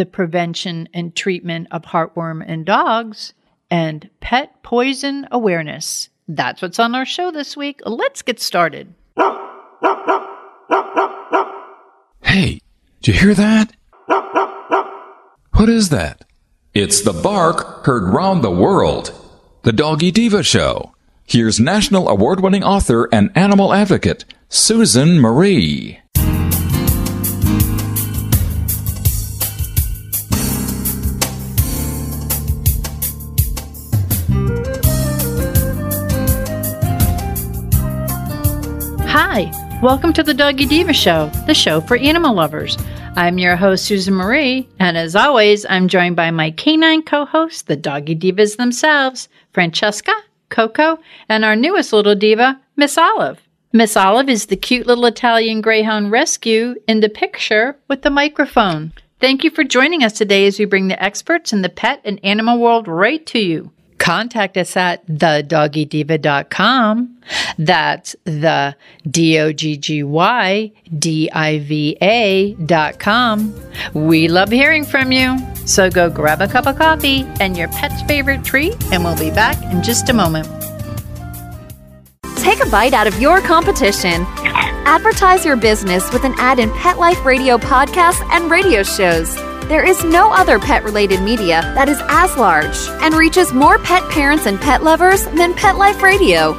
the prevention and treatment of heartworm in dogs and pet poison awareness. That's what's on our show this week. Let's get started. Hey, did you hear that? What is that? It's the bark heard round the world. The Doggy Diva Show. Here's national award winning author and animal advocate, Susan Marie. Hi, welcome to the Doggy Diva Show, the show for animal lovers. I'm your host, Susan Marie, and as always, I'm joined by my canine co hosts, the Doggy Divas themselves, Francesca, Coco, and our newest little diva, Miss Olive. Miss Olive is the cute little Italian Greyhound rescue in the picture with the microphone. Thank you for joining us today as we bring the experts in the pet and animal world right to you. Contact us at thedoggydiva.com. That's the D-O-G-G-Y D-I-V-A dot com. We love hearing from you. So go grab a cup of coffee and your pet's favorite treat, and we'll be back in just a moment. Take a bite out of your competition. Advertise your business with an ad in Pet Life Radio podcasts and radio shows. There is no other pet related media that is as large and reaches more pet parents and pet lovers than Pet Life Radio.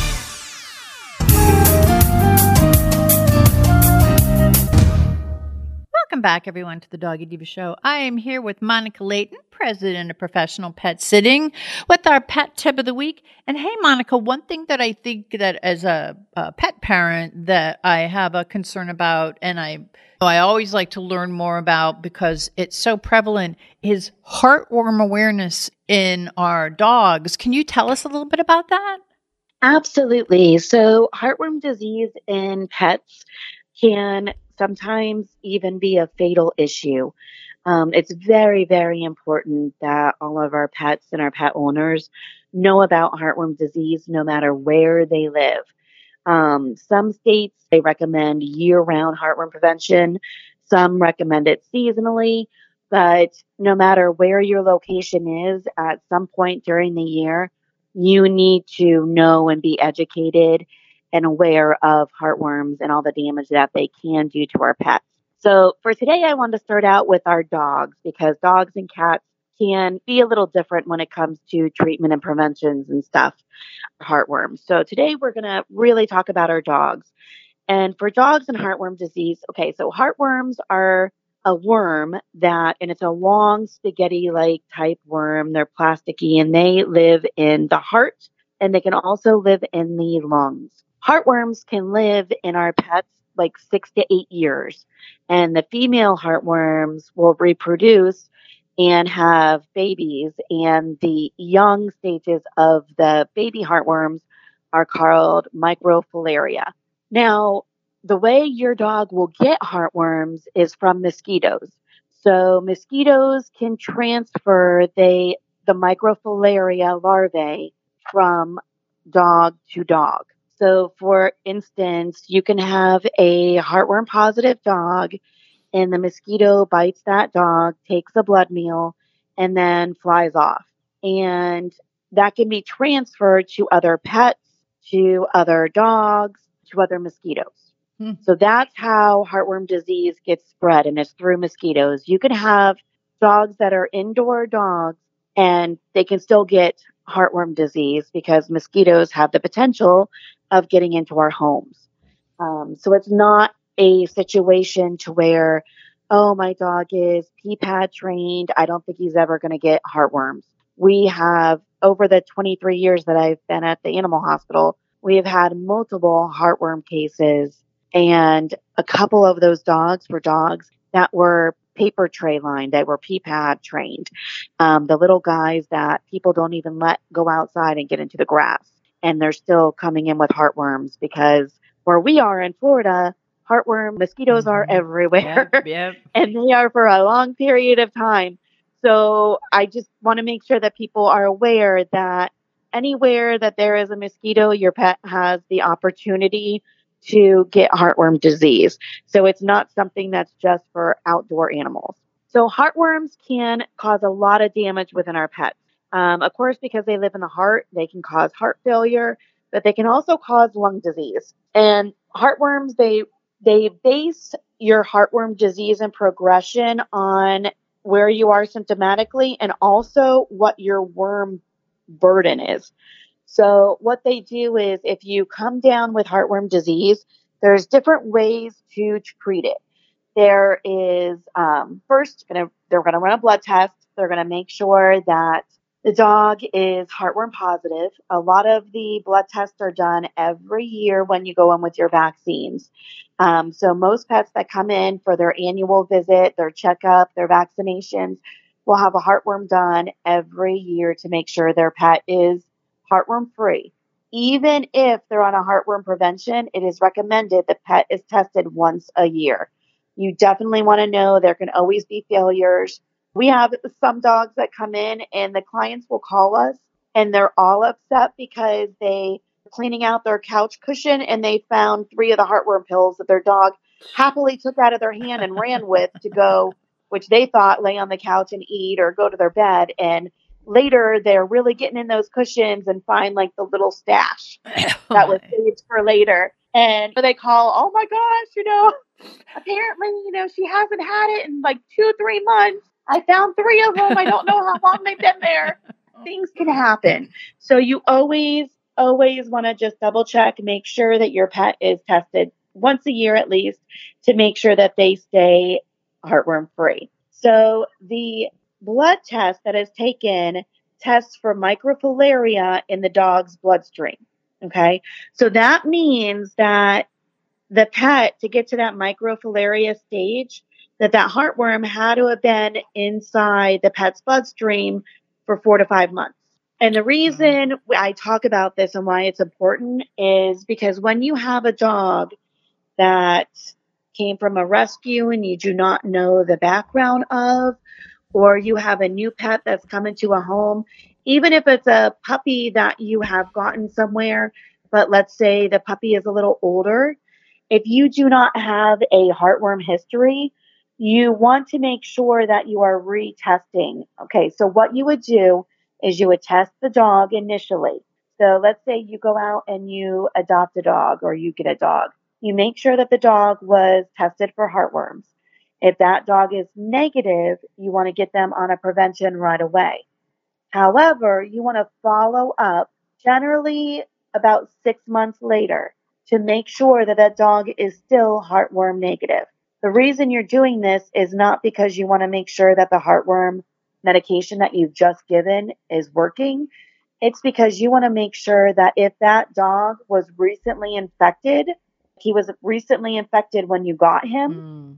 Welcome back, everyone, to the Doggy Diva Show. I am here with Monica Leighton, president of Professional Pet Sitting, with our pet tip of the week. And hey, Monica, one thing that I think that as a, a pet parent that I have a concern about, and I I always like to learn more about because it's so prevalent, is heartworm awareness in our dogs. Can you tell us a little bit about that? Absolutely. So, heartworm disease in pets can sometimes even be a fatal issue. Um, it's very, very important that all of our pets and our pet owners know about heartworm disease no matter where they live. Um, some states they recommend year-round heartworm prevention. Some recommend it seasonally, but no matter where your location is, at some point during the year, you need to know and be educated and aware of heartworms and all the damage that they can do to our pets. So for today, I want to start out with our dogs because dogs and cats can be a little different when it comes to treatment and preventions and stuff, heartworms. So today we're going to really talk about our dogs. And for dogs and heartworm disease, okay, so heartworms are a worm that, and it's a long spaghetti like type worm. They're plasticky and they live in the heart and they can also live in the lungs. Heartworms can live in our pets like six to eight years, and the female heartworms will reproduce and have babies. And the young stages of the baby heartworms are called microfilaria. Now, the way your dog will get heartworms is from mosquitoes. So mosquitoes can transfer they the microfilaria larvae from dog to dog. So for instance, you can have a heartworm positive dog and the mosquito bites that dog, takes a blood meal, and then flies off. And that can be transferred to other pets, to other dogs, to other mosquitoes. Hmm. So that's how heartworm disease gets spread, and it's through mosquitoes. You can have dogs that are indoor dogs and they can still get heartworm disease because mosquitoes have the potential of getting into our homes. Um, so it's not a situation to where, oh, my dog is PPAD trained. I don't think he's ever going to get heartworms. We have, over the 23 years that I've been at the animal hospital, we have had multiple heartworm cases. And a couple of those dogs were dogs that were paper tray lined, that were PPAD trained. Um, the little guys that people don't even let go outside and get into the grass. And they're still coming in with heartworms because where we are in Florida, heartworm mosquitoes are Mhm. everywhere Yep, yep. and they are for a long period of time. So I just want to make sure that people are aware that anywhere that there is a mosquito, your pet has the opportunity to get heartworm disease. So it's not something that's just for outdoor animals. So heartworms can cause a lot of damage within our pets. Um, of course, because they live in the heart, they can cause heart failure, but they can also cause lung disease. And heartworms, they they base your heartworm disease and progression on where you are symptomatically and also what your worm burden is. So what they do is if you come down with heartworm disease, there's different ways to treat it. There is um, first gonna they're gonna run a blood test. They're gonna make sure that the dog is heartworm positive. A lot of the blood tests are done every year when you go in with your vaccines. Um, so most pets that come in for their annual visit, their checkup, their vaccinations, will have a heartworm done every year to make sure their pet is heartworm free. Even if they're on a heartworm prevention, it is recommended the pet is tested once a year. You definitely want to know there can always be failures. We have some dogs that come in and the clients will call us and they're all upset because they cleaning out their couch cushion and they found three of the heartworm pills that their dog happily took out of their hand and ran with to go, which they thought lay on the couch and eat or go to their bed. And later they're really getting in those cushions and find like the little stash oh that was saved for later. And they call, oh my gosh, you know, apparently, you know, she hasn't had it in like two, three months. I found three of them. I don't know how long they've been there. Things can happen. So you always, always want to just double check, make sure that your pet is tested once a year at least to make sure that they stay heartworm free. So the blood test that is taken tests for microfilaria in the dog's bloodstream. Okay. So that means that the pet to get to that microfilaria stage, that that heartworm had to have been inside the pet's bloodstream for four to five months. And the reason I talk about this and why it's important is because when you have a dog that came from a rescue and you do not know the background of, or you have a new pet that's come into a home, even if it's a puppy that you have gotten somewhere, but let's say the puppy is a little older, if you do not have a heartworm history, you want to make sure that you are retesting. Okay, so what you would do is you would test the dog initially. So let's say you go out and you adopt a dog or you get a dog. You make sure that the dog was tested for heartworms. If that dog is negative, you want to get them on a prevention right away. However, you want to follow up generally about six months later to make sure that that dog is still heartworm negative. The reason you're doing this is not because you want to make sure that the heartworm medication that you've just given is working. It's because you want to make sure that if that dog was recently infected, he was recently infected when you got him, Mm.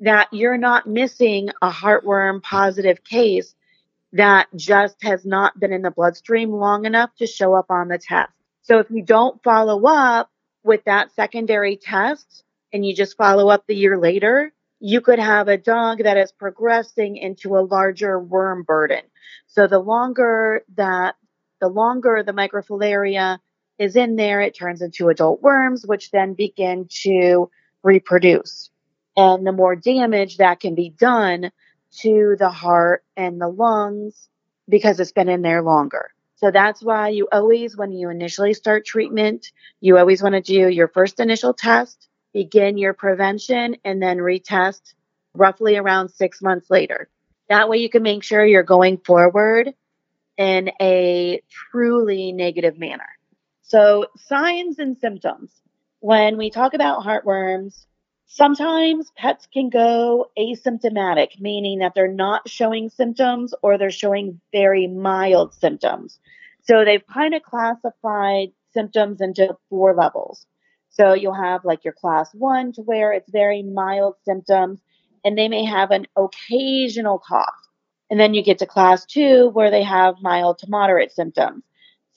that you're not missing a heartworm positive case that just has not been in the bloodstream long enough to show up on the test. So if you don't follow up with that secondary test and you just follow up the year later, you could have a dog that is progressing into a larger worm burden. So the longer that the longer the microfilaria is in there, it turns into adult worms, which then begin to reproduce. And the more damage that can be done to the heart and the lungs because it's been in there longer. So that's why you always, when you initially start treatment, you always want to do your first initial test, begin your prevention, and then retest roughly around six months later. That way you can make sure you're going forward in a truly negative manner. So, signs and symptoms. When we talk about heartworms, sometimes pets can go asymptomatic, meaning that they're not showing symptoms or they're showing very mild symptoms. So, they've kind of classified symptoms into four levels. So, you'll have like your class one to where it's very mild symptoms, and they may have an occasional cough. And then you get to class two where they have mild to moderate symptoms,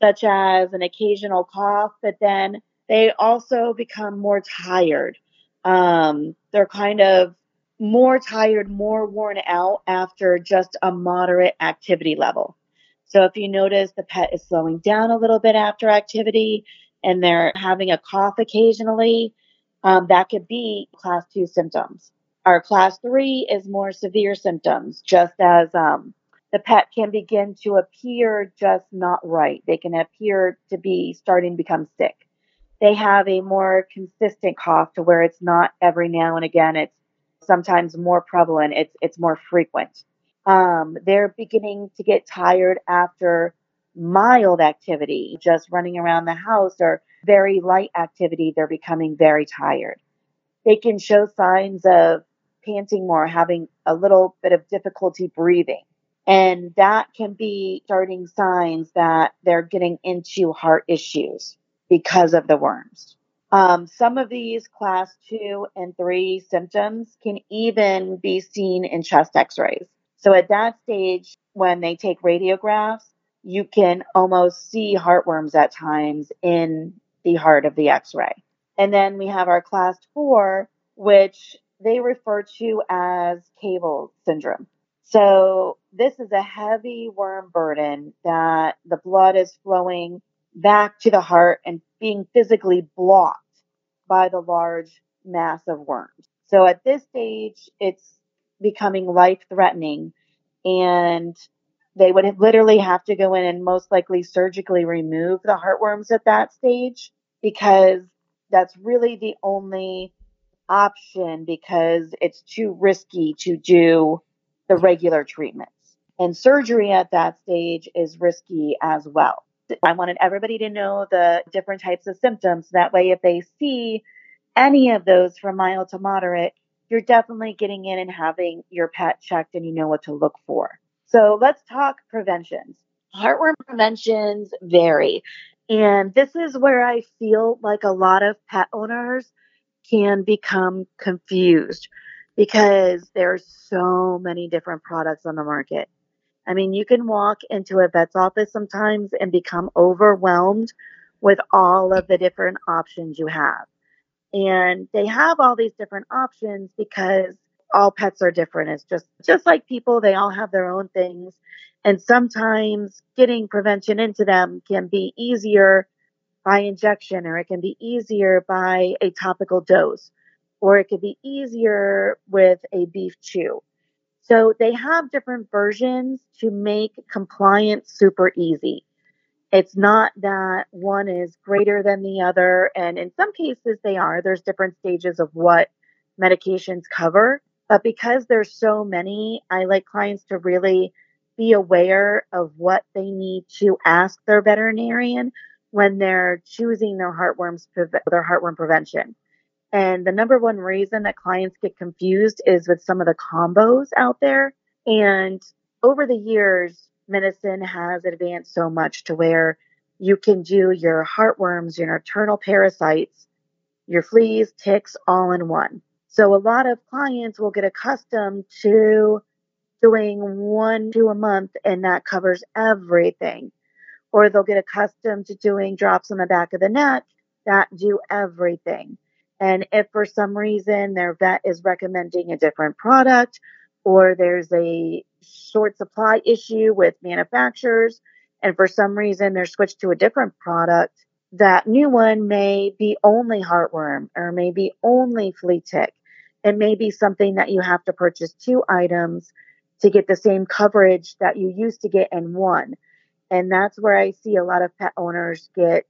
such as an occasional cough, but then they also become more tired. Um, they're kind of more tired, more worn out after just a moderate activity level. So if you notice the pet is slowing down a little bit after activity and they're having a cough occasionally, um, that could be class two symptoms. Our class three is more severe symptoms, just as um, the pet can begin to appear just not right. They can appear to be starting to become sick. They have a more consistent cough to where it's not every now and again. It's sometimes more prevalent. It's it's more frequent. Um, they're beginning to get tired after mild activity, just running around the house, or very light activity. They're becoming very tired. They can show signs of panting more, having a little bit of difficulty breathing. And that can be starting signs that they're getting into heart issues because of the worms. Um, some of these class two and three symptoms can even be seen in chest x rays. So at that stage, when they take radiographs, you can almost see heartworms at times in the heart of the x ray. And then we have our class four, which they refer to as caval syndrome. So this is a heavy worm burden that the blood is flowing back to the heart and being physically blocked by the large mass of worms. So at this stage, it's becoming life threatening and they would literally have to go in and most likely surgically remove the heartworms at that stage because that's really the only option because it's too risky to do the regular treatments. And surgery at that stage is risky as well. I wanted everybody to know the different types of symptoms. That way, if they see any of those from mild to moderate, you're definitely getting in and having your pet checked and you know what to look for. So let's talk preventions. Heartworm preventions vary. And this is where I feel like a lot of pet owners can become confused because there's so many different products on the market. I mean, you can walk into a vet's office sometimes and become overwhelmed with all of the different options you have. And they have all these different options because all pets are different. It's just just like people, they all have their own things. And sometimes getting prevention into them can be easier by injection, or it can be easier by a topical dose, or it could be easier with a beef chew. So they have different versions to make compliance super easy. It's not that one is greater than the other. And in some cases, they are. There's different stages of what medications cover. But because there's so many, I like clients to really be aware of what they need to ask their veterinarian when they're choosing their heartworms their heartworm prevention. And the number one reason that clients get confused is with some of the combos out there. And over the years, medicine has advanced so much to where you can do your heartworms, your internal parasites, your fleas, ticks all in one. So a lot of clients will get accustomed to doing one to a month and that covers everything or they'll get accustomed to doing drops on the back of the neck that do everything. And if for some reason their vet is recommending a different product or there's a short supply issue with manufacturers, and for some reason they're switched to a different product, that new one may be only heartworm or maybe only flea tick. It may be something that you have to purchase two items to get the same coverage that you used to get in one. And that's where I see a lot of pet owners get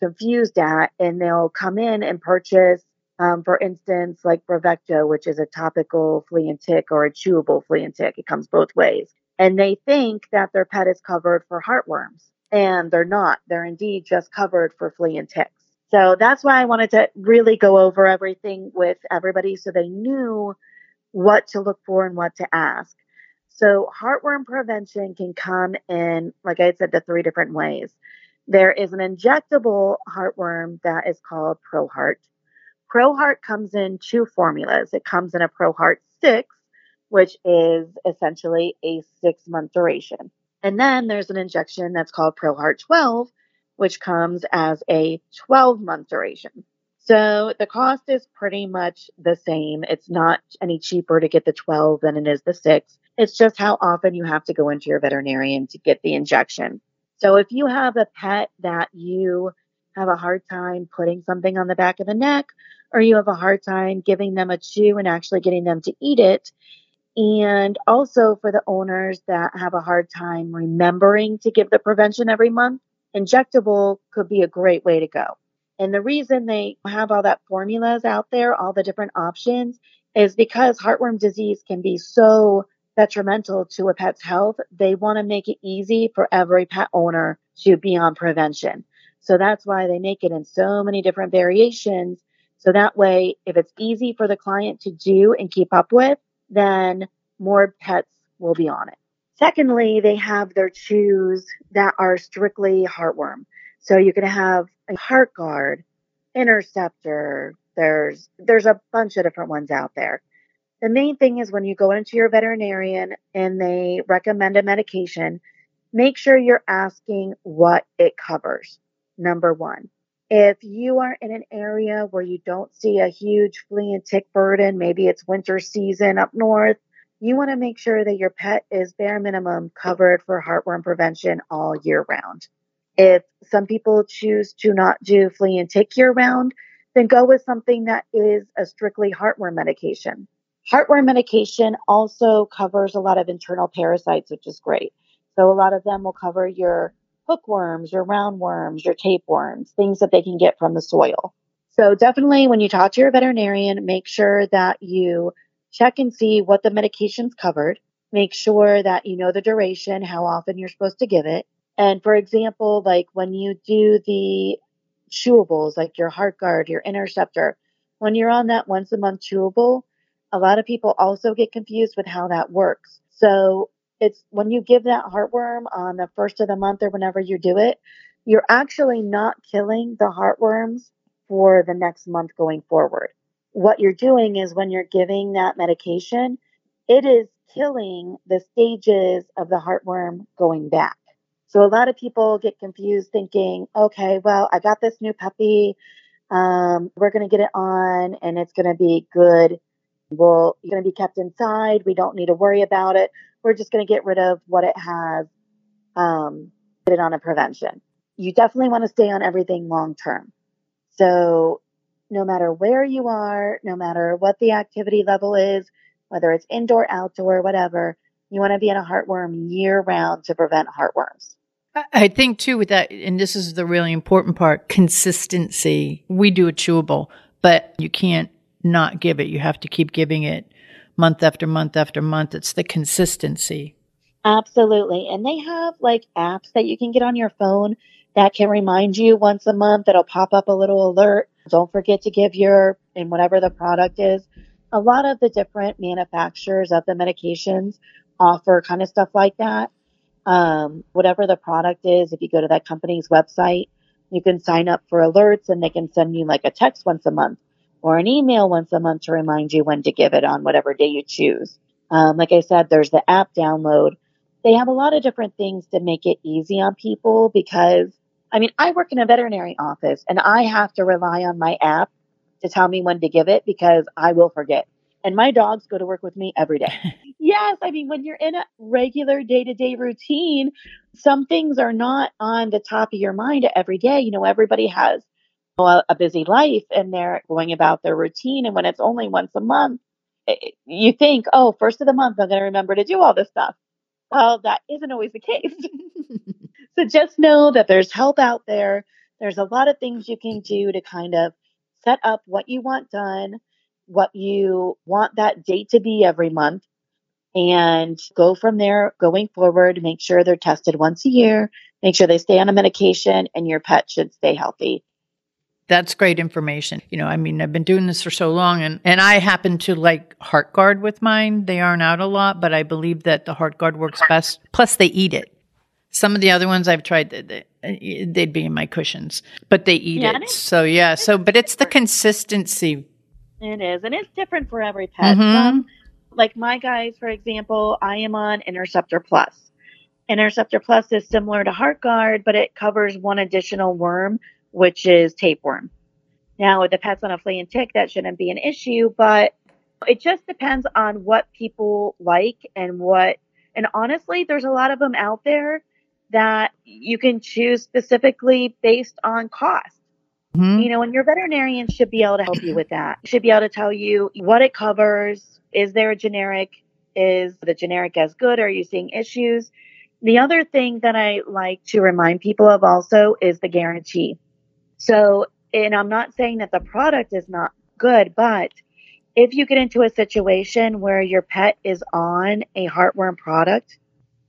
confused at, and they'll come in and purchase Um, for instance, like Bravecto, which is a topical flea and tick or a chewable flea and tick. It comes both ways. And they think that their pet is covered for heartworms, and they're not. They're indeed just covered for flea and ticks. So that's why I wanted to really go over everything with everybody so they knew what to look for and what to ask. So, heartworm prevention can come in, like I said, the three different ways. There is an injectable heartworm that is called ProHeart. ProHeart comes in two formulas. It comes in a ProHeart 6, which is essentially a six month duration. And then there's an injection that's called ProHeart 12, which comes as a 12 month duration. So the cost is pretty much the same. It's not any cheaper to get the 12 than it is the 6. It's just how often you have to go into your veterinarian to get the injection. So if you have a pet that you have a hard time putting something on the back of the neck, or you have a hard time giving them a chew and actually getting them to eat it, and also for the owners that have a hard time remembering to give the prevention every month, injectable could be a great way to go. And the reason they have all that formulas out there, all the different options, is because heartworm disease can be so detrimental to a pet's health. They want to make it easy for every pet owner to be on prevention. So that's why they make it in so many different variations. So that way, if it's easy for the client to do and keep up with, then more pets will be on it. Secondly, they have their chews that are strictly heartworm. So you can have a Heartgard, interceptor. There's there's a bunch of different ones out there. The main thing is when you go into your veterinarian and they recommend a medication, make sure you're asking what it covers. Number one. If you are in an area where you don't see a huge flea and tick burden, maybe it's winter season up north, you want to make sure that your pet is bare minimum covered for heartworm prevention all year round. If some people choose to not do flea and tick year round, then go with something that is a strictly heartworm medication. Heartworm medication also covers a lot of internal parasites, which is great. So a lot of them will cover your hookworms, your roundworms, your tapeworms, things that they can get from the soil. So definitely when you talk to your veterinarian, make sure that you check and see what the medication's covered. Make sure that you know the duration, how often you're supposed to give it. And for example, like when you do the chewables, like your Heartgard, your interceptor, when you're on that once a month chewable, a lot of people also get confused with how that works. So it's when you give that heartworm on the first of the month or whenever you do it, you're actually not killing the heartworms for the next month going forward. What you're doing is when you're giving that medication, it is killing the stages of the heartworm going back. So a lot of people get confused thinking, okay, well, I got this new puppy. Um, we're going to get it on and it's going to be good. Well, you're going to be kept inside. We don't need to worry about it. We're just going to get rid of what it has, um, get it on a prevention. You definitely want to stay on everything long term. So no matter where you are, no matter what the activity level is, whether it's indoor, outdoor, whatever, you want to be in a heartworm year round to prevent heartworms. I think too with that, and this is the really important part, consistency. We do a chewable, but you can't not give it. You have to keep giving it month after month after month. It's the consistency. Absolutely. And they have like apps that you can get on your phone that can remind you once a month. It'll pop up a little alert. Don't forget to give your, and whatever the product is. A lot of the different manufacturers of the medications offer kind of stuff like that um, whatever the product is, if you go to that company's website, you can sign up for alerts and they can send you like a text once a month or an email once a month to remind you when to give it on whatever day you choose. Um, like I said, there's the app download. They have a lot of different things to make it easy on people because, I mean, I work in a veterinary office and I have to rely on my app to tell me when to give it because I will forget and my dogs go to work with me every day. yes, I mean, when you're in a regular day to day routine, some things are not on the top of your mind every day. You know, everybody has a, a busy life and they're going about their routine. And when it's only once a month, it, you think, oh, first of the month, I'm going to remember to do all this stuff. Well, that isn't always the case. so just know that there's help out there. There's a lot of things you can do to kind of set up what you want done, what you want that date to be every month, and go from there going forward. Make sure they're tested once a year, make sure they stay on a medication, and your pet should stay healthy. That's great information. You know, I mean, I've been doing this for so long and, and I happen to like Heartgard with mine. They aren't out a lot, but I believe that the Heartgard works best. Plus, they eat it. Some of the other ones I've tried, they'd be in my cushions, but they eat yeah, it. So, yeah. So, but it's the consistency. It is. And it's different for every pet. Mm-hmm. like my guys, for example, I am on Interceptor Plus. Interceptor Plus is similar to Heartgard, but it covers one additional worm which is tapeworm. Now, with the pets on a flea and tick, that shouldn't be an issue, but it just depends on what people like and what, and honestly, there's a lot of them out there that you can choose specifically based on cost. Mm-hmm. You know, and your veterinarian should be able to help you with that. Should be able to tell you what it covers. Is there a generic? Is the generic as good? Are you seeing issues? The other thing that I like to remind people of also is the guarantee. So, and I'm not saying that the product is not good, but if you get into a situation where your pet is on a heartworm product,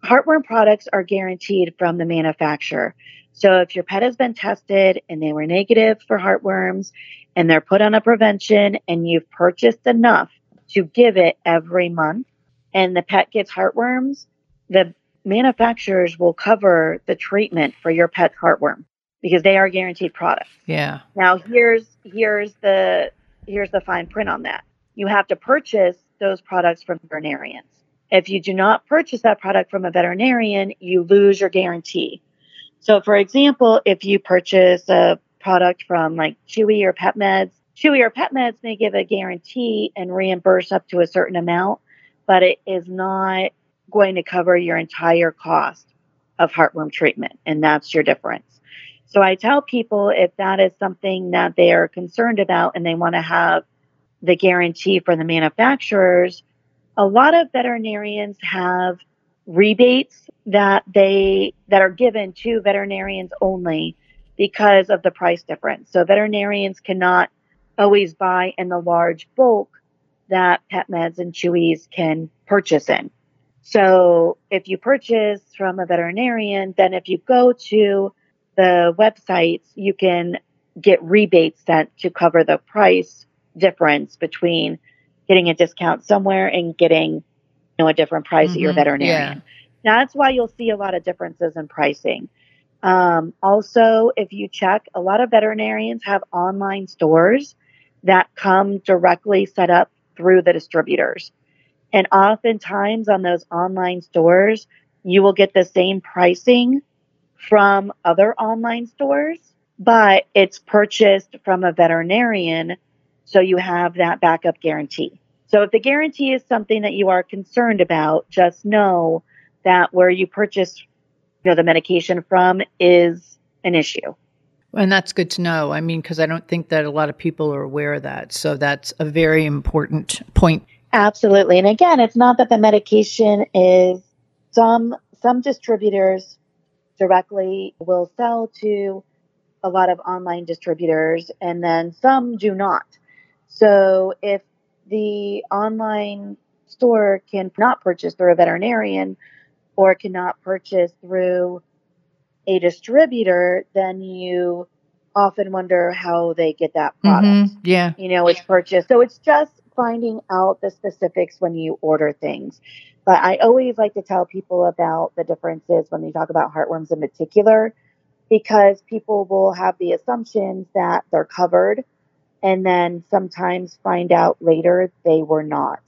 heartworm products are guaranteed from the manufacturer. So if your pet has been tested and they were negative for heartworms and they're put on a prevention and you've purchased enough to give it every month and the pet gets heartworms, the manufacturers will cover the treatment for your pet's heartworm because they are guaranteed products. Yeah. Now here's here's the here's the fine print on that. You have to purchase those products from veterinarians. If you do not purchase that product from a veterinarian, you lose your guarantee. So for example, if you purchase a product from like Chewy or Pet Meds, Chewy or Pet Meds may give a guarantee and reimburse up to a certain amount, but it is not going to cover your entire cost of heartworm treatment. And that's your difference. So I tell people if that is something that they are concerned about and they want to have the guarantee for the manufacturers, a lot of veterinarians have rebates that they that are given to veterinarians only because of the price difference. So veterinarians cannot always buy in the large bulk that pet meds and chewies can purchase in. So if you purchase from a veterinarian, then if you go to the websites, you can get rebates sent to cover the price difference between getting a discount somewhere and getting you know a different price mm-hmm. at your mm-hmm. veterinarian. Yeah. That's why you'll see a lot of differences in pricing. Um, also, if you check, a lot of veterinarians have online stores that come directly set up through the distributors. And oftentimes on those online stores, you will get the same pricing from other online stores, but it's purchased from a veterinarian. So you have that backup guarantee. So if the guarantee is something that you are concerned about, just know that where you purchase you know, the medication from is an issue. And that's good to know. I mean, because I don't think that a lot of people are aware of that. So that's a very important point. Absolutely. And again, it's not that the medication is some some distributors directly will sell to a lot of online distributors and then some do not. So if the online store can not purchase through a veterinarian or cannot purchase through a distributor, then you often wonder how they get that product. Mm-hmm. Yeah. You know, it's purchased. So it's just finding out the specifics when you order things. But I always like to tell people about the differences when we talk about heartworms in particular, because people will have the assumptions that they're covered and then sometimes find out later they were not.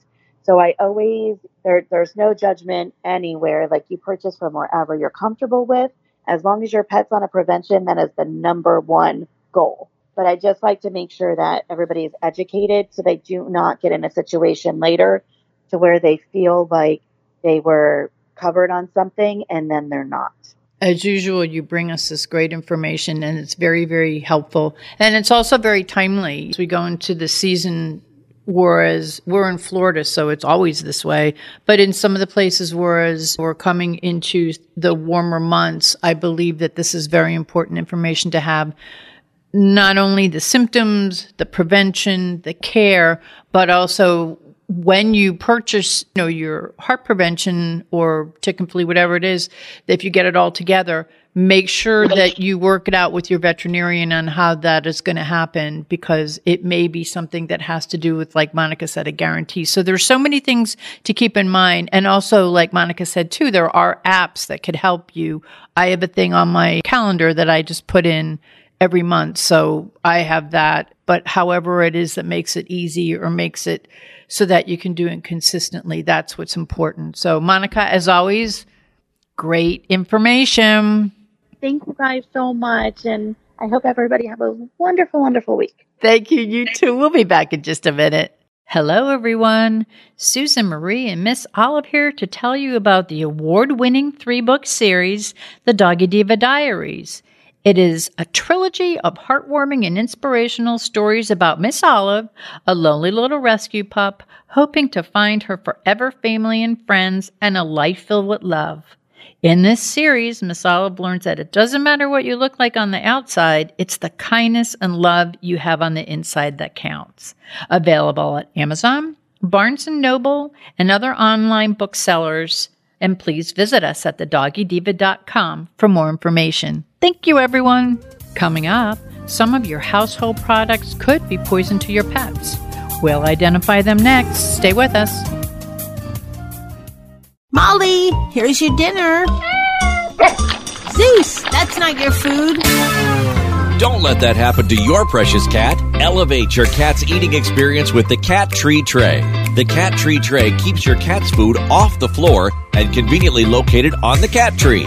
So I always, there, there's no judgment anywhere. Like you purchase from wherever you're comfortable with. As long as your pet's on a prevention, that is the number one goal. But I just like to make sure that everybody is educated so they do not get in a situation later to where they feel like they were covered on something and then they're not. As usual, you bring us this great information and it's very, very helpful. And it's also very timely. As we go into the season, whereas we're in Florida, so it's always this way. But in some of the places, whereas we're coming into the warmer months, I believe that this is very important information to have not only the symptoms, the prevention, the care, but also when you purchase, you know, your heart prevention or tick and flea, whatever it is, if you get it all together, make sure that you work it out with your veterinarian on how that is going to happen because it may be something that has to do with, like Monica said, a guarantee. So there's so many things to keep in mind. And also, like Monica said too, there are apps that could help you. I have a thing on my calendar that I just put in every month. So I have that. But however it is that makes it easy or makes it so that you can do it consistently, that's what's important. So, Monica, as always, great information. Thank you guys so much. And I hope everybody have a wonderful, wonderful week. Thank you. You too. We'll be back in just a minute. Hello, everyone. Susan Marie and Miss Olive here to tell you about the award winning three book series, The Doggy Diva Diaries. It is a trilogy of heartwarming and inspirational stories about Miss Olive, a lonely little rescue pup, hoping to find her forever family and friends and a life filled with love. In this series, Miss Olive learns that it doesn't matter what you look like on the outside, it's the kindness and love you have on the inside that counts. Available at Amazon, Barnes & Noble, and other online booksellers. And please visit us at thedoggydiva.com for more information. Thank you, everyone. Coming up, some of your household products could be poison to your pets. We'll identify them next. Stay with us. Molly, here's your dinner. Zeus, that's not your food. Don't let that happen to your precious cat. Elevate your cat's eating experience with the Cat Tree Tray. The Cat Tree Tray keeps your cat's food off the floor and conveniently located on the cat tree.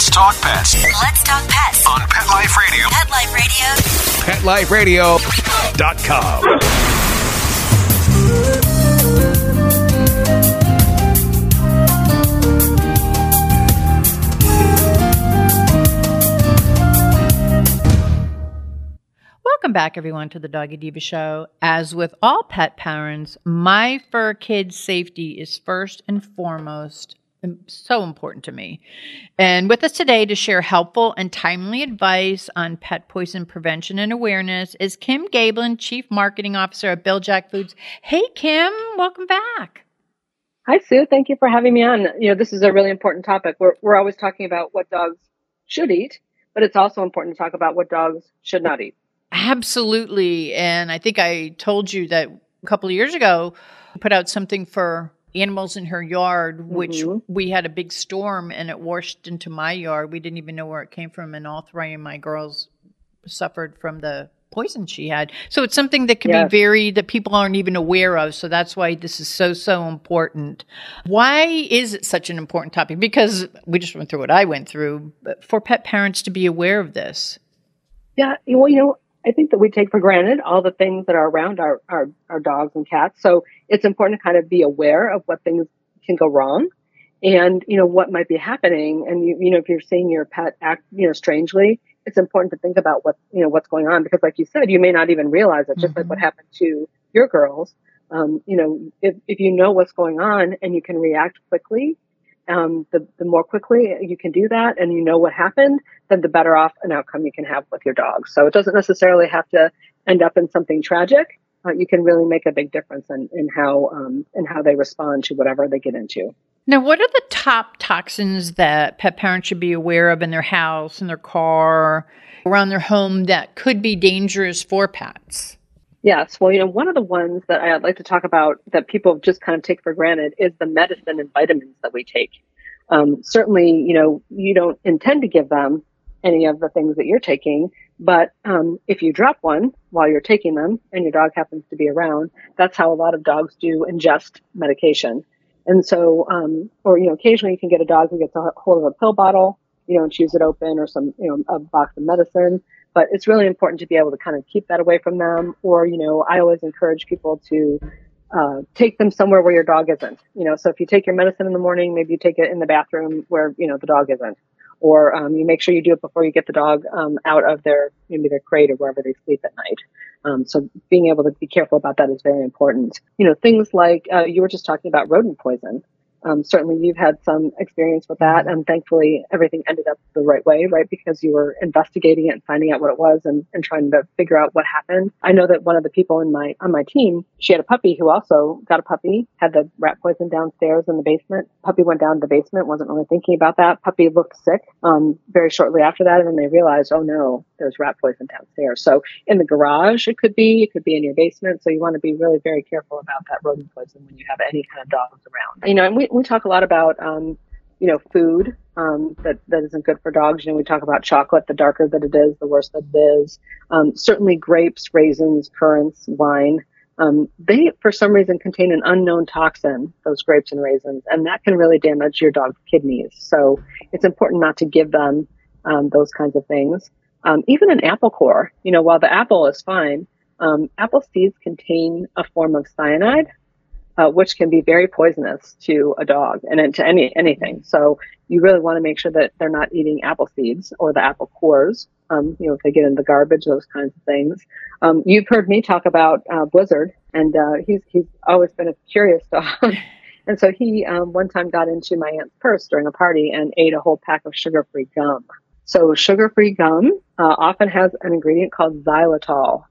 Let's talk pets Let's talk pets. on Pet Life Radio. Pet Life Radio. PetLifeRadio.com. Welcome back, everyone, to the Doggy Diva Show. As with all pet parents, my fur kid's safety is first and foremost so important to me. And with us today to share helpful and timely advice on pet poison prevention and awareness is Kim Gaebelein, Chief Marketing Officer at Bil-Jac Foods. Hey, Kim, welcome back. Hi, Sue. Thank you for having me on. You know, this is a really important topic. We're, we're always talking about what dogs should eat, but it's also important to talk about what dogs should not eat. Absolutely. And I think I told you that a couple of years ago, I put out something for animals in her yard, which Mhm. we had a big storm and it washed into my yard. We didn't even know where it came from. And all three of my girls suffered from the poison she had. So it's something that can Yes. be very, that people aren't even aware of. So that's why this is so, so important. Why is it such an important topic? Because we just went through what I went through, but for pet parents to be aware of this. Yeah, well, you know, I think that we take for granted all the things that are around our, our, our dogs and cats. So it's important to kind of be aware of what things can go wrong and, you know, what might be happening. And, you, you know, if you're seeing your pet act, you know, strangely, it's important to think about what, you know, what's going on because like you said, you may not even realize it, just like what happened to your girls. Um, you know, if, if you know what's going on and you can react quickly, um, the, the more quickly you can do that and you know what happened, then the better off an outcome you can have with your dog. So it doesn't necessarily have to end up in something tragic. Uh, you can really make a big difference in, in how um, in how they respond to whatever they get into. Now, what are the top toxins that pet parents should be aware of in their house, in their car, around their home that could be dangerous for pets? Yes, well, you know, one of the ones that I'd like to talk about that people just kind of take for granted is the medicine and vitamins that we take. Um, certainly, you know, you don't intend to give them any of the things that you're taking, but um, if you drop one while you're taking them and your dog happens to be around, that's how a lot of dogs do ingest medication. And so, um, or you know, occasionally you can get a dog who gets a hold of a pill bottle, you know, and chews it open or some, you know, a box of medicine. But it's really important to be able to kind of keep that away from them. Or, you know, I always encourage people to uh, take them somewhere where your dog isn't. You know, so if you take your medicine in the morning, maybe you take it in the bathroom where, you know, the dog isn't. Or um, you make sure you do it before you get the dog um, out of their maybe their crate or wherever they sleep at night. Um, so being able to be careful about that is very important. You know, things like uh, you were just talking about rodent poison um, certainly you've had some experience with that and thankfully everything ended up the right way right? Because you were investigating it and finding out what it was and, and trying to figure out what happened. I know that one of the people in my on my team she had a puppy who also got a puppy had the rat poison downstairs in the basement. Puppy went down to the basement wasn't really thinking about that. Puppy looked sick um, very shortly after that and then they realized oh no there's rat poison downstairs. So in the garage it could be it could be in your basement. So you want to be really very careful about that rodent poison when you have any kind of dogs around. You know and we, we talk a lot about, um, you know, food um, that that isn't good for dogs. You know, we talk about chocolate. The darker that it is, the worse that it is. Um, certainly, grapes, raisins, currants, wine. Um, they, for some reason, contain an unknown toxin. Those grapes and raisins, and that can really damage your dog's kidneys. So it's important not to give them um, those kinds of things. Um, even an apple core. You know, while the apple is fine, apple seeds contain a form of cyanide uh, which can be very poisonous to a dog and to any anything. So you really want to make sure that they're not eating apple seeds or the apple cores. Um, you know, if they get in the garbage, those kinds of things. Um, you've heard me talk about uh, Blizzard, and uh, he's he's always been a curious dog. and so he um, one time got into my aunt's purse during a party and ate a whole pack of sugar-free gum. So sugar-free gum uh, often has an ingredient called xylitol,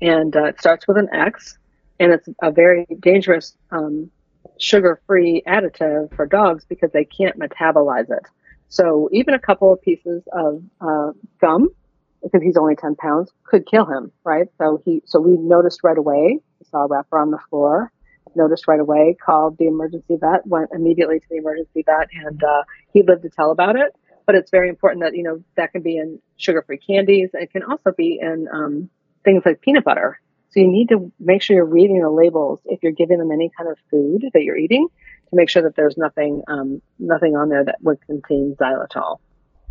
and uh, it starts with an X and it's a very dangerous um, sugar-free additive for dogs because they can't metabolize it. So even a couple of pieces of uh, gum, because he's only 10 pounds, could kill him, right? So he, so we noticed right away. Saw a wrapper on the floor. Noticed right away. Called the emergency vet. Went immediately to the emergency vet, and uh, he lived to tell about it. But it's very important that you know that can be in sugar-free candies. It can also be in um, things like peanut butter so you need to make sure you're reading the labels if you're giving them any kind of food that you're eating to make sure that there's nothing um, nothing on there that would contain xylitol.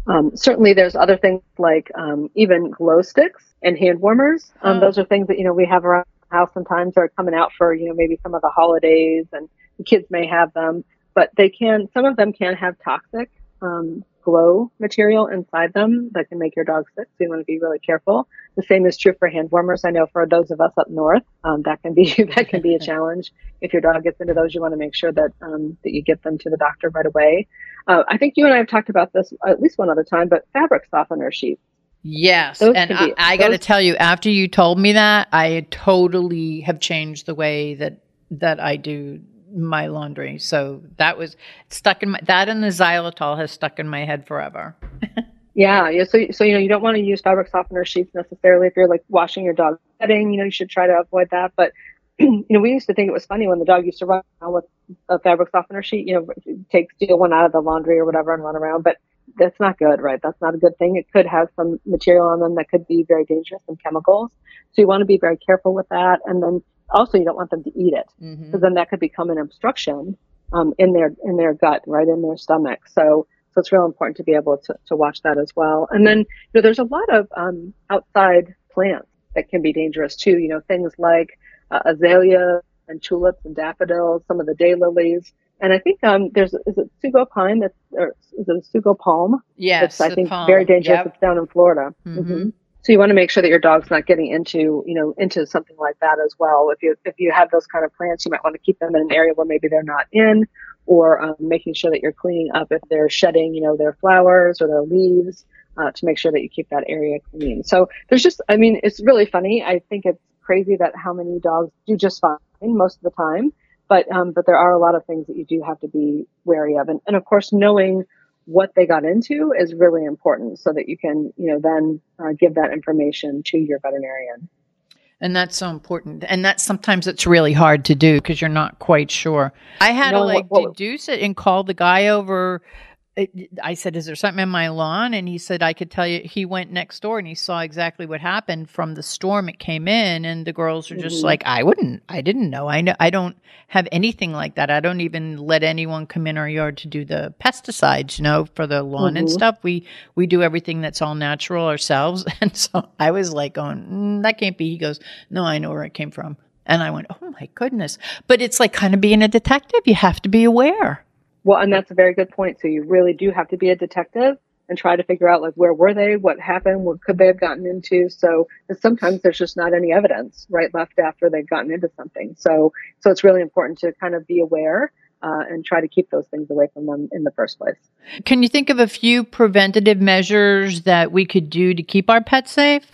Um, certainly, there's other things like um, even glow sticks and hand warmers. Um, oh. Those are things that you know we have around the house sometimes are coming out for you know maybe some of the holidays, and the kids may have them, but they can some of them can have toxic um, glow material inside them that can make your dog sick. So you want to be really careful. The same is true for hand warmers. I know for those of us up north, um, that can be that can be a challenge. If your dog gets into those, you want to make sure that um, that you get them to the doctor right away. Uh, I think you and I have talked about this at least one other time, but fabric softener sheets. Yes, those and I, I got to tell you, after you told me that, I totally have changed the way that that I do my laundry. So that was stuck in my that and the xylitol has stuck in my head forever. yeah, yeah. So so you know you don't want to use fabric softener sheets necessarily if you're like washing your dog bedding. You know you should try to avoid that. But you know we used to think it was funny when the dog used to run around with a fabric softener sheet. You know take steal one out of the laundry or whatever and run around, but that's not good, right? That's not a good thing. It could have some material on them that could be very dangerous and chemicals. So you want to be very careful with that. And then also you don't want them to eat it because mm-hmm. then that could become an obstruction um, in their in their gut, right in their stomach. So so it's real important to be able to, to watch that as well. And then you know there's a lot of um, outside plants that can be dangerous too. You know things like uh, azalea and tulips and daffodils, some of the daylilies. And I think um, there's is it sugo pine that's or is it a sago palm? Yes, I think palm. very dangerous. Yep. It's down in Florida. Mm-hmm. Mm-hmm. So you want to make sure that your dog's not getting into, you know, into something like that as well. If you if you have those kind of plants, you might want to keep them in an area where maybe they're not in, or um, making sure that you're cleaning up if they're shedding, you know, their flowers or their leaves, uh, to make sure that you keep that area clean. So there's just, I mean, it's really funny. I think it's crazy that how many dogs do just fine most of the time, but um, but there are a lot of things that you do have to be wary of, and and of course knowing what they got into is really important so that you can, you know, then uh, give that information to your veterinarian. And that's so important. And that sometimes it's really hard to do because you're not quite sure. I had no, to like what, what, deduce it and call the guy over I said, Is there something in my lawn? And he said, I could tell you. He went next door and he saw exactly what happened from the storm it came in. And the girls are just Mhm. like, I wouldn't, I didn't know. I know, I don't have anything like that. I don't even let anyone come in our yard to do the pesticides, you know, for the lawn and Mhm. stuff. We, we do everything that's all natural ourselves. And so I was like, going, mm, That can't be. He goes, No, I know where it came from. And I went, Oh my goodness. But it's like kind of being a detective. You have to be aware. Well, and that's a very good point. So you really do have to be a detective and try to figure out like where were they, what happened, what could they have gotten into. So sometimes there's just not any evidence right left after they've gotten into something. So so it's really important to kind of be aware uh, and try to keep those things away from them in the first place. Can you think of a few preventative measures that we could do to keep our pets safe?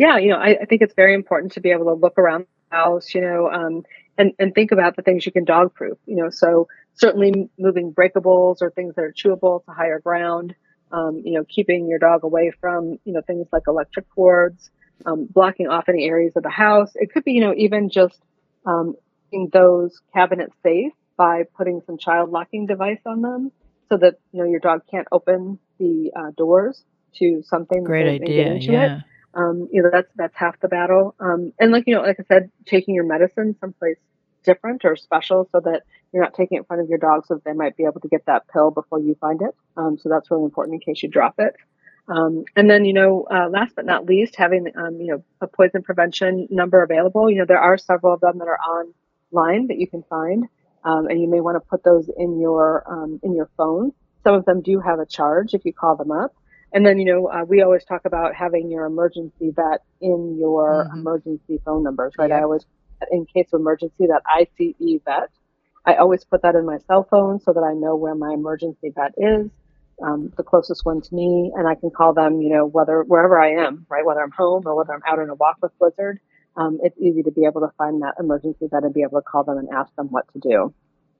yeah, you know, I, I think it's very important to be able to look around the house, you know, um, and, and think about the things you can dog proof, you know, so certainly moving breakables or things that are chewable to higher ground, um, you know, keeping your dog away from, you know, things like electric cords, um, blocking off any areas of the house. It could be, you know, even just um, keeping those cabinets safe by putting some child locking device on them so that, you know, your dog can't open the uh, doors to something Great and- and get idea. into it Yeah. um, you know that's that's half the battle um, and like you know like i said taking your medicine someplace different or special so that you're not taking it in front of your dog so that they might be able to get that pill before you find it. Um, so that's really important in case you drop it. Um, and then you know uh, last but not least having um, you know a poison prevention number available. You know there are several of them that are online that you can find um, and you may want to put those in your um, in your phone. Some of them do have a charge if you call them up. And then, you know, uh, we always talk about having your emergency vet in your Mhm. emergency phone numbers, right? I always, in case of emergency, that ICE vet. I always put that in my cell phone so that I know where my emergency vet is, um, the closest one to me, and I can call them, you know, whether wherever I am, right? Whether I'm home or whether I'm out on a walk with Blizzard. Um, it's easy to be able to find that emergency vet and be able to call them and ask them what to do.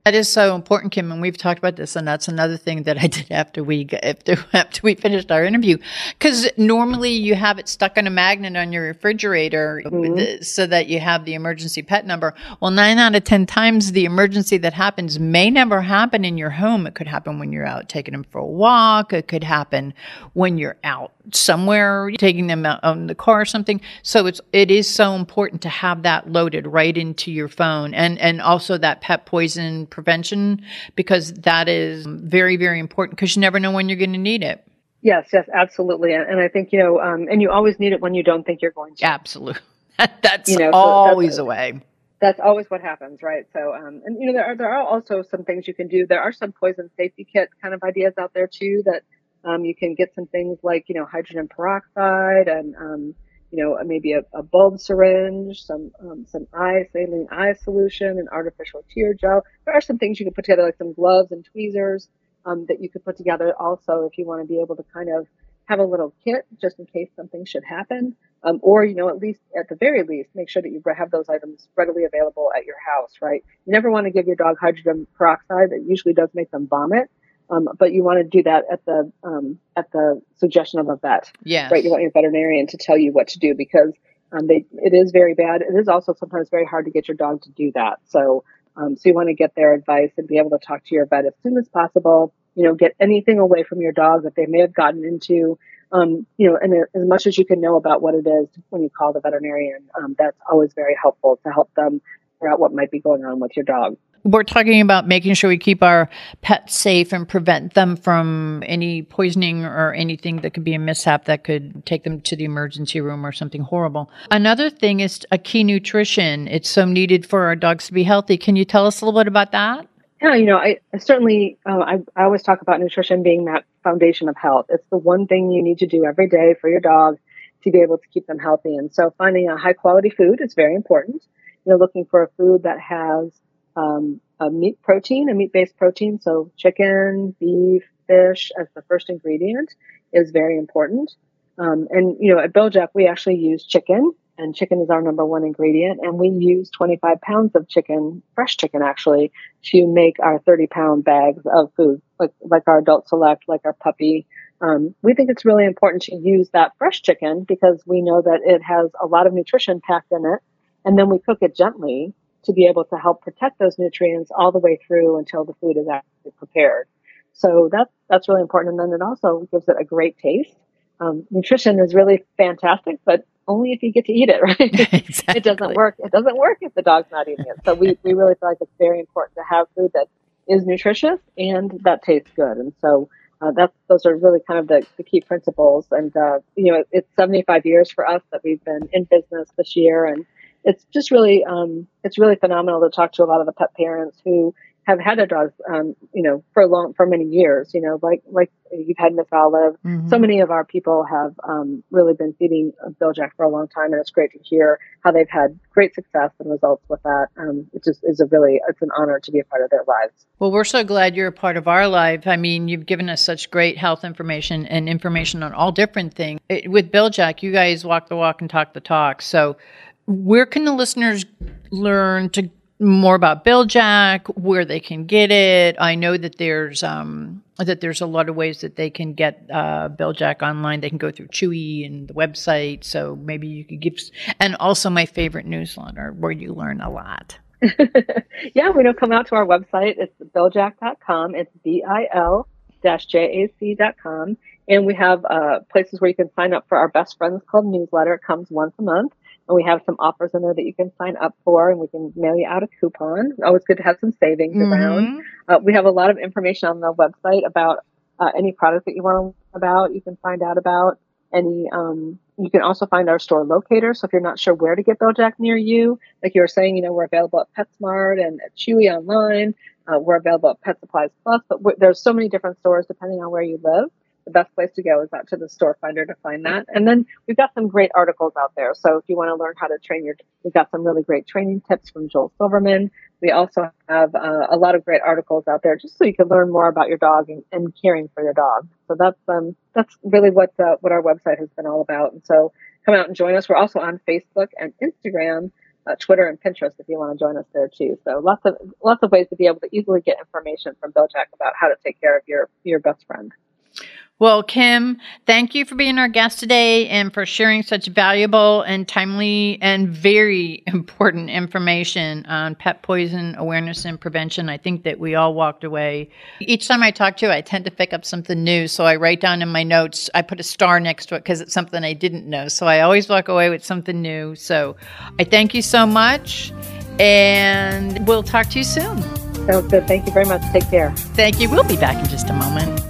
That is so important, Kim, and we've talked about this, and that's another thing that I did after we after after we finished our interview, because normally you have it stuck on a magnet on your refrigerator Mhm. the- so that you have the emergency pet number. Well, nine out of ten times the emergency that happens may never happen in your home. It could happen when you're out taking them for a walk. It could happen when you're out somewhere taking them out on the car or something. So it's it is so important to have that loaded right into your phone, and and also that pet poison prevention because that is very very important because you never know when you're going to need it. Yes, yes, absolutely. And, and I think, you know, um, and you always need it when you don't think you're going to. Absolutely, that's You know, so always a- a way. that's always what happens, right? So, um, and you know, there are there are also some things you can do. There are some poison safety kit kind of ideas out there too that um, you can get some things like you know hydrogen peroxide and um, you know maybe a, a bulb syringe, some um, some eye saline eye solution, an artificial tear gel. There are some things you can put together like some gloves and tweezers um, that you could put together also if you want to be able to kind of have a little kit just in case something should happen. Um, or you know at least at the very least make sure that you have those items readily available at your house right? You never want to give your dog hydrogen peroxide. That usually does make them vomit um, but you want to do that at the um, at the suggestion of a vet. Yes. right you want your veterinarian to tell you what to do because um, they it is very bad. It is also sometimes very hard to get your dog to do that. So um, so you want to get their advice and be able to talk to your vet as soon as possible. You know get anything away from your dog that they may have gotten into. Um, you know, and as much as you can know about what it is when you call the veterinarian, um, that's always very helpful to help them figure out what might be going on with your dog. We're talking about making sure we keep our pets safe and prevent them from any poisoning or anything that could be a mishap that could take them to the emergency room or something horrible. Another thing is a key nutrition. It's so needed for our dogs to be healthy. Can you tell us a little bit about that? Yeah, you know, I, I certainly, uh, I, I always talk about nutrition being that foundation of health. It's the one thing you need to do every day for your dog to be able to keep them healthy. And so finding a high quality food is very important. You know, looking for a food that has um, a meat protein, a meat based protein. So chicken, beef, fish as the first ingredient is very important. Um, and, you know, at Bil-Jac, we actually use chicken and chicken is our number one ingredient. And we use 25 pounds of chicken, fresh chicken actually, to make our 30 pound bags of food, like, like our adult select, like our puppy. Um, we think it's really important to use that fresh chicken because we know that it has a lot of nutrition packed in it. And then we cook it gently to be able to help protect those nutrients all the way through until the food is actually prepared. So that's that's really important. And then it also gives it a great taste. Um, nutrition is really fantastic, but only if you get to eat it, right? exactly. It doesn't work. It doesn't work if the dog's not eating it. So we, we really feel like it's very important to have food that is nutritious and that tastes good. And so uh, that's those are really kind of the, the key principles. And uh, you know, it's 75 years for us that we've been in business this year, and it's just really um, it's really phenomenal to talk to a lot of the pet parents who have had their dogs, um, you know, for long, for many years. You know, like like you've had Miss Olive. Mm-hmm. So many of our people have um, really been feeding Bil-Jac for a long time, and it's great to hear how they've had great success and results with that. Um, it just is a really it's an honor to be a part of their lives. Well, we're so glad you're a part of our life. I mean, you've given us such great health information and information on all different things. It, with Bil-Jac, you guys walk the walk and talk the talk. So, where can the listeners learn to more about Bil-Jac, where they can get it. I know that there's um, that there's a lot of ways that they can get uh, Bil-Jac online. They can go through Chewy and the website. So maybe you could give, and also my favorite newsletter where you learn a lot. yeah, we know come out to our website. It's biljac.com. It's B I L J A C.com. And we have uh, places where you can sign up for our Best Friends Club newsletter. It comes once a month. And we have some offers in there that you can sign up for, and we can mail you out a coupon. Always good to have some savings mm-hmm. around. Uh, we have a lot of information on the website about uh, any product that you want to learn about. You can find out about any. Um, you can also find our store locator. So if you're not sure where to get Bil-Jac near you, like you were saying, you know we're available at PetSmart and at Chewy online. Uh, we're available at Pet Supplies Plus, but there's so many different stores depending on where you live the best place to go is out to the store finder to find that. And then we've got some great articles out there. So if you want to learn how to train your, we've got some really great training tips from Joel Silverman. We also have uh, a lot of great articles out there just so you can learn more about your dog and, and caring for your dog. So that's um that's really what uh, what our website has been all about. And so come out and join us. We're also on Facebook and Instagram. Uh, Twitter and Pinterest if you want to join us there too. So lots of lots of ways to be able to easily get information from Bil-Jac about how to take care of your your best friend. Well, Kim, thank you for being our guest today and for sharing such valuable and timely and very important information on pet poison awareness and prevention. I think that we all walked away. Each time I talk to you, I tend to pick up something new. So I write down in my notes, I put a star next to it because it's something I didn't know. So I always walk away with something new. So I thank you so much and we'll talk to you soon. Sounds good. Thank you very much. Take care. Thank you. We'll be back in just a moment.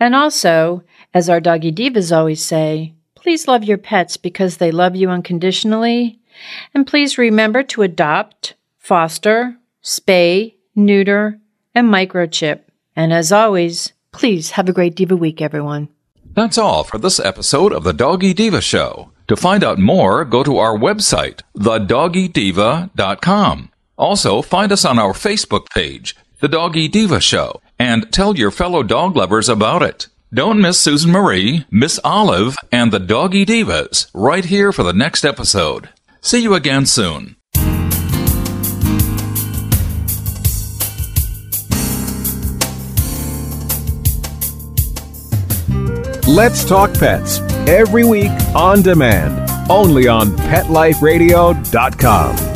And also, as our doggy divas always say, please love your pets because they love you unconditionally. And please remember to adopt, foster, spay, neuter, and microchip. And as always, please have a great Diva Week, everyone. That's all for this episode of The Doggy Diva Show. To find out more, go to our website, thedoggydiva.com. Also, find us on our Facebook page, The Doggy Diva Show and tell your fellow dog lovers about it. Don't miss Susan Marie, Miss Olive, and the Doggy Divas right here for the next episode. See you again soon. Let's Talk Pets every week on demand, only on PetLifeRadio.com.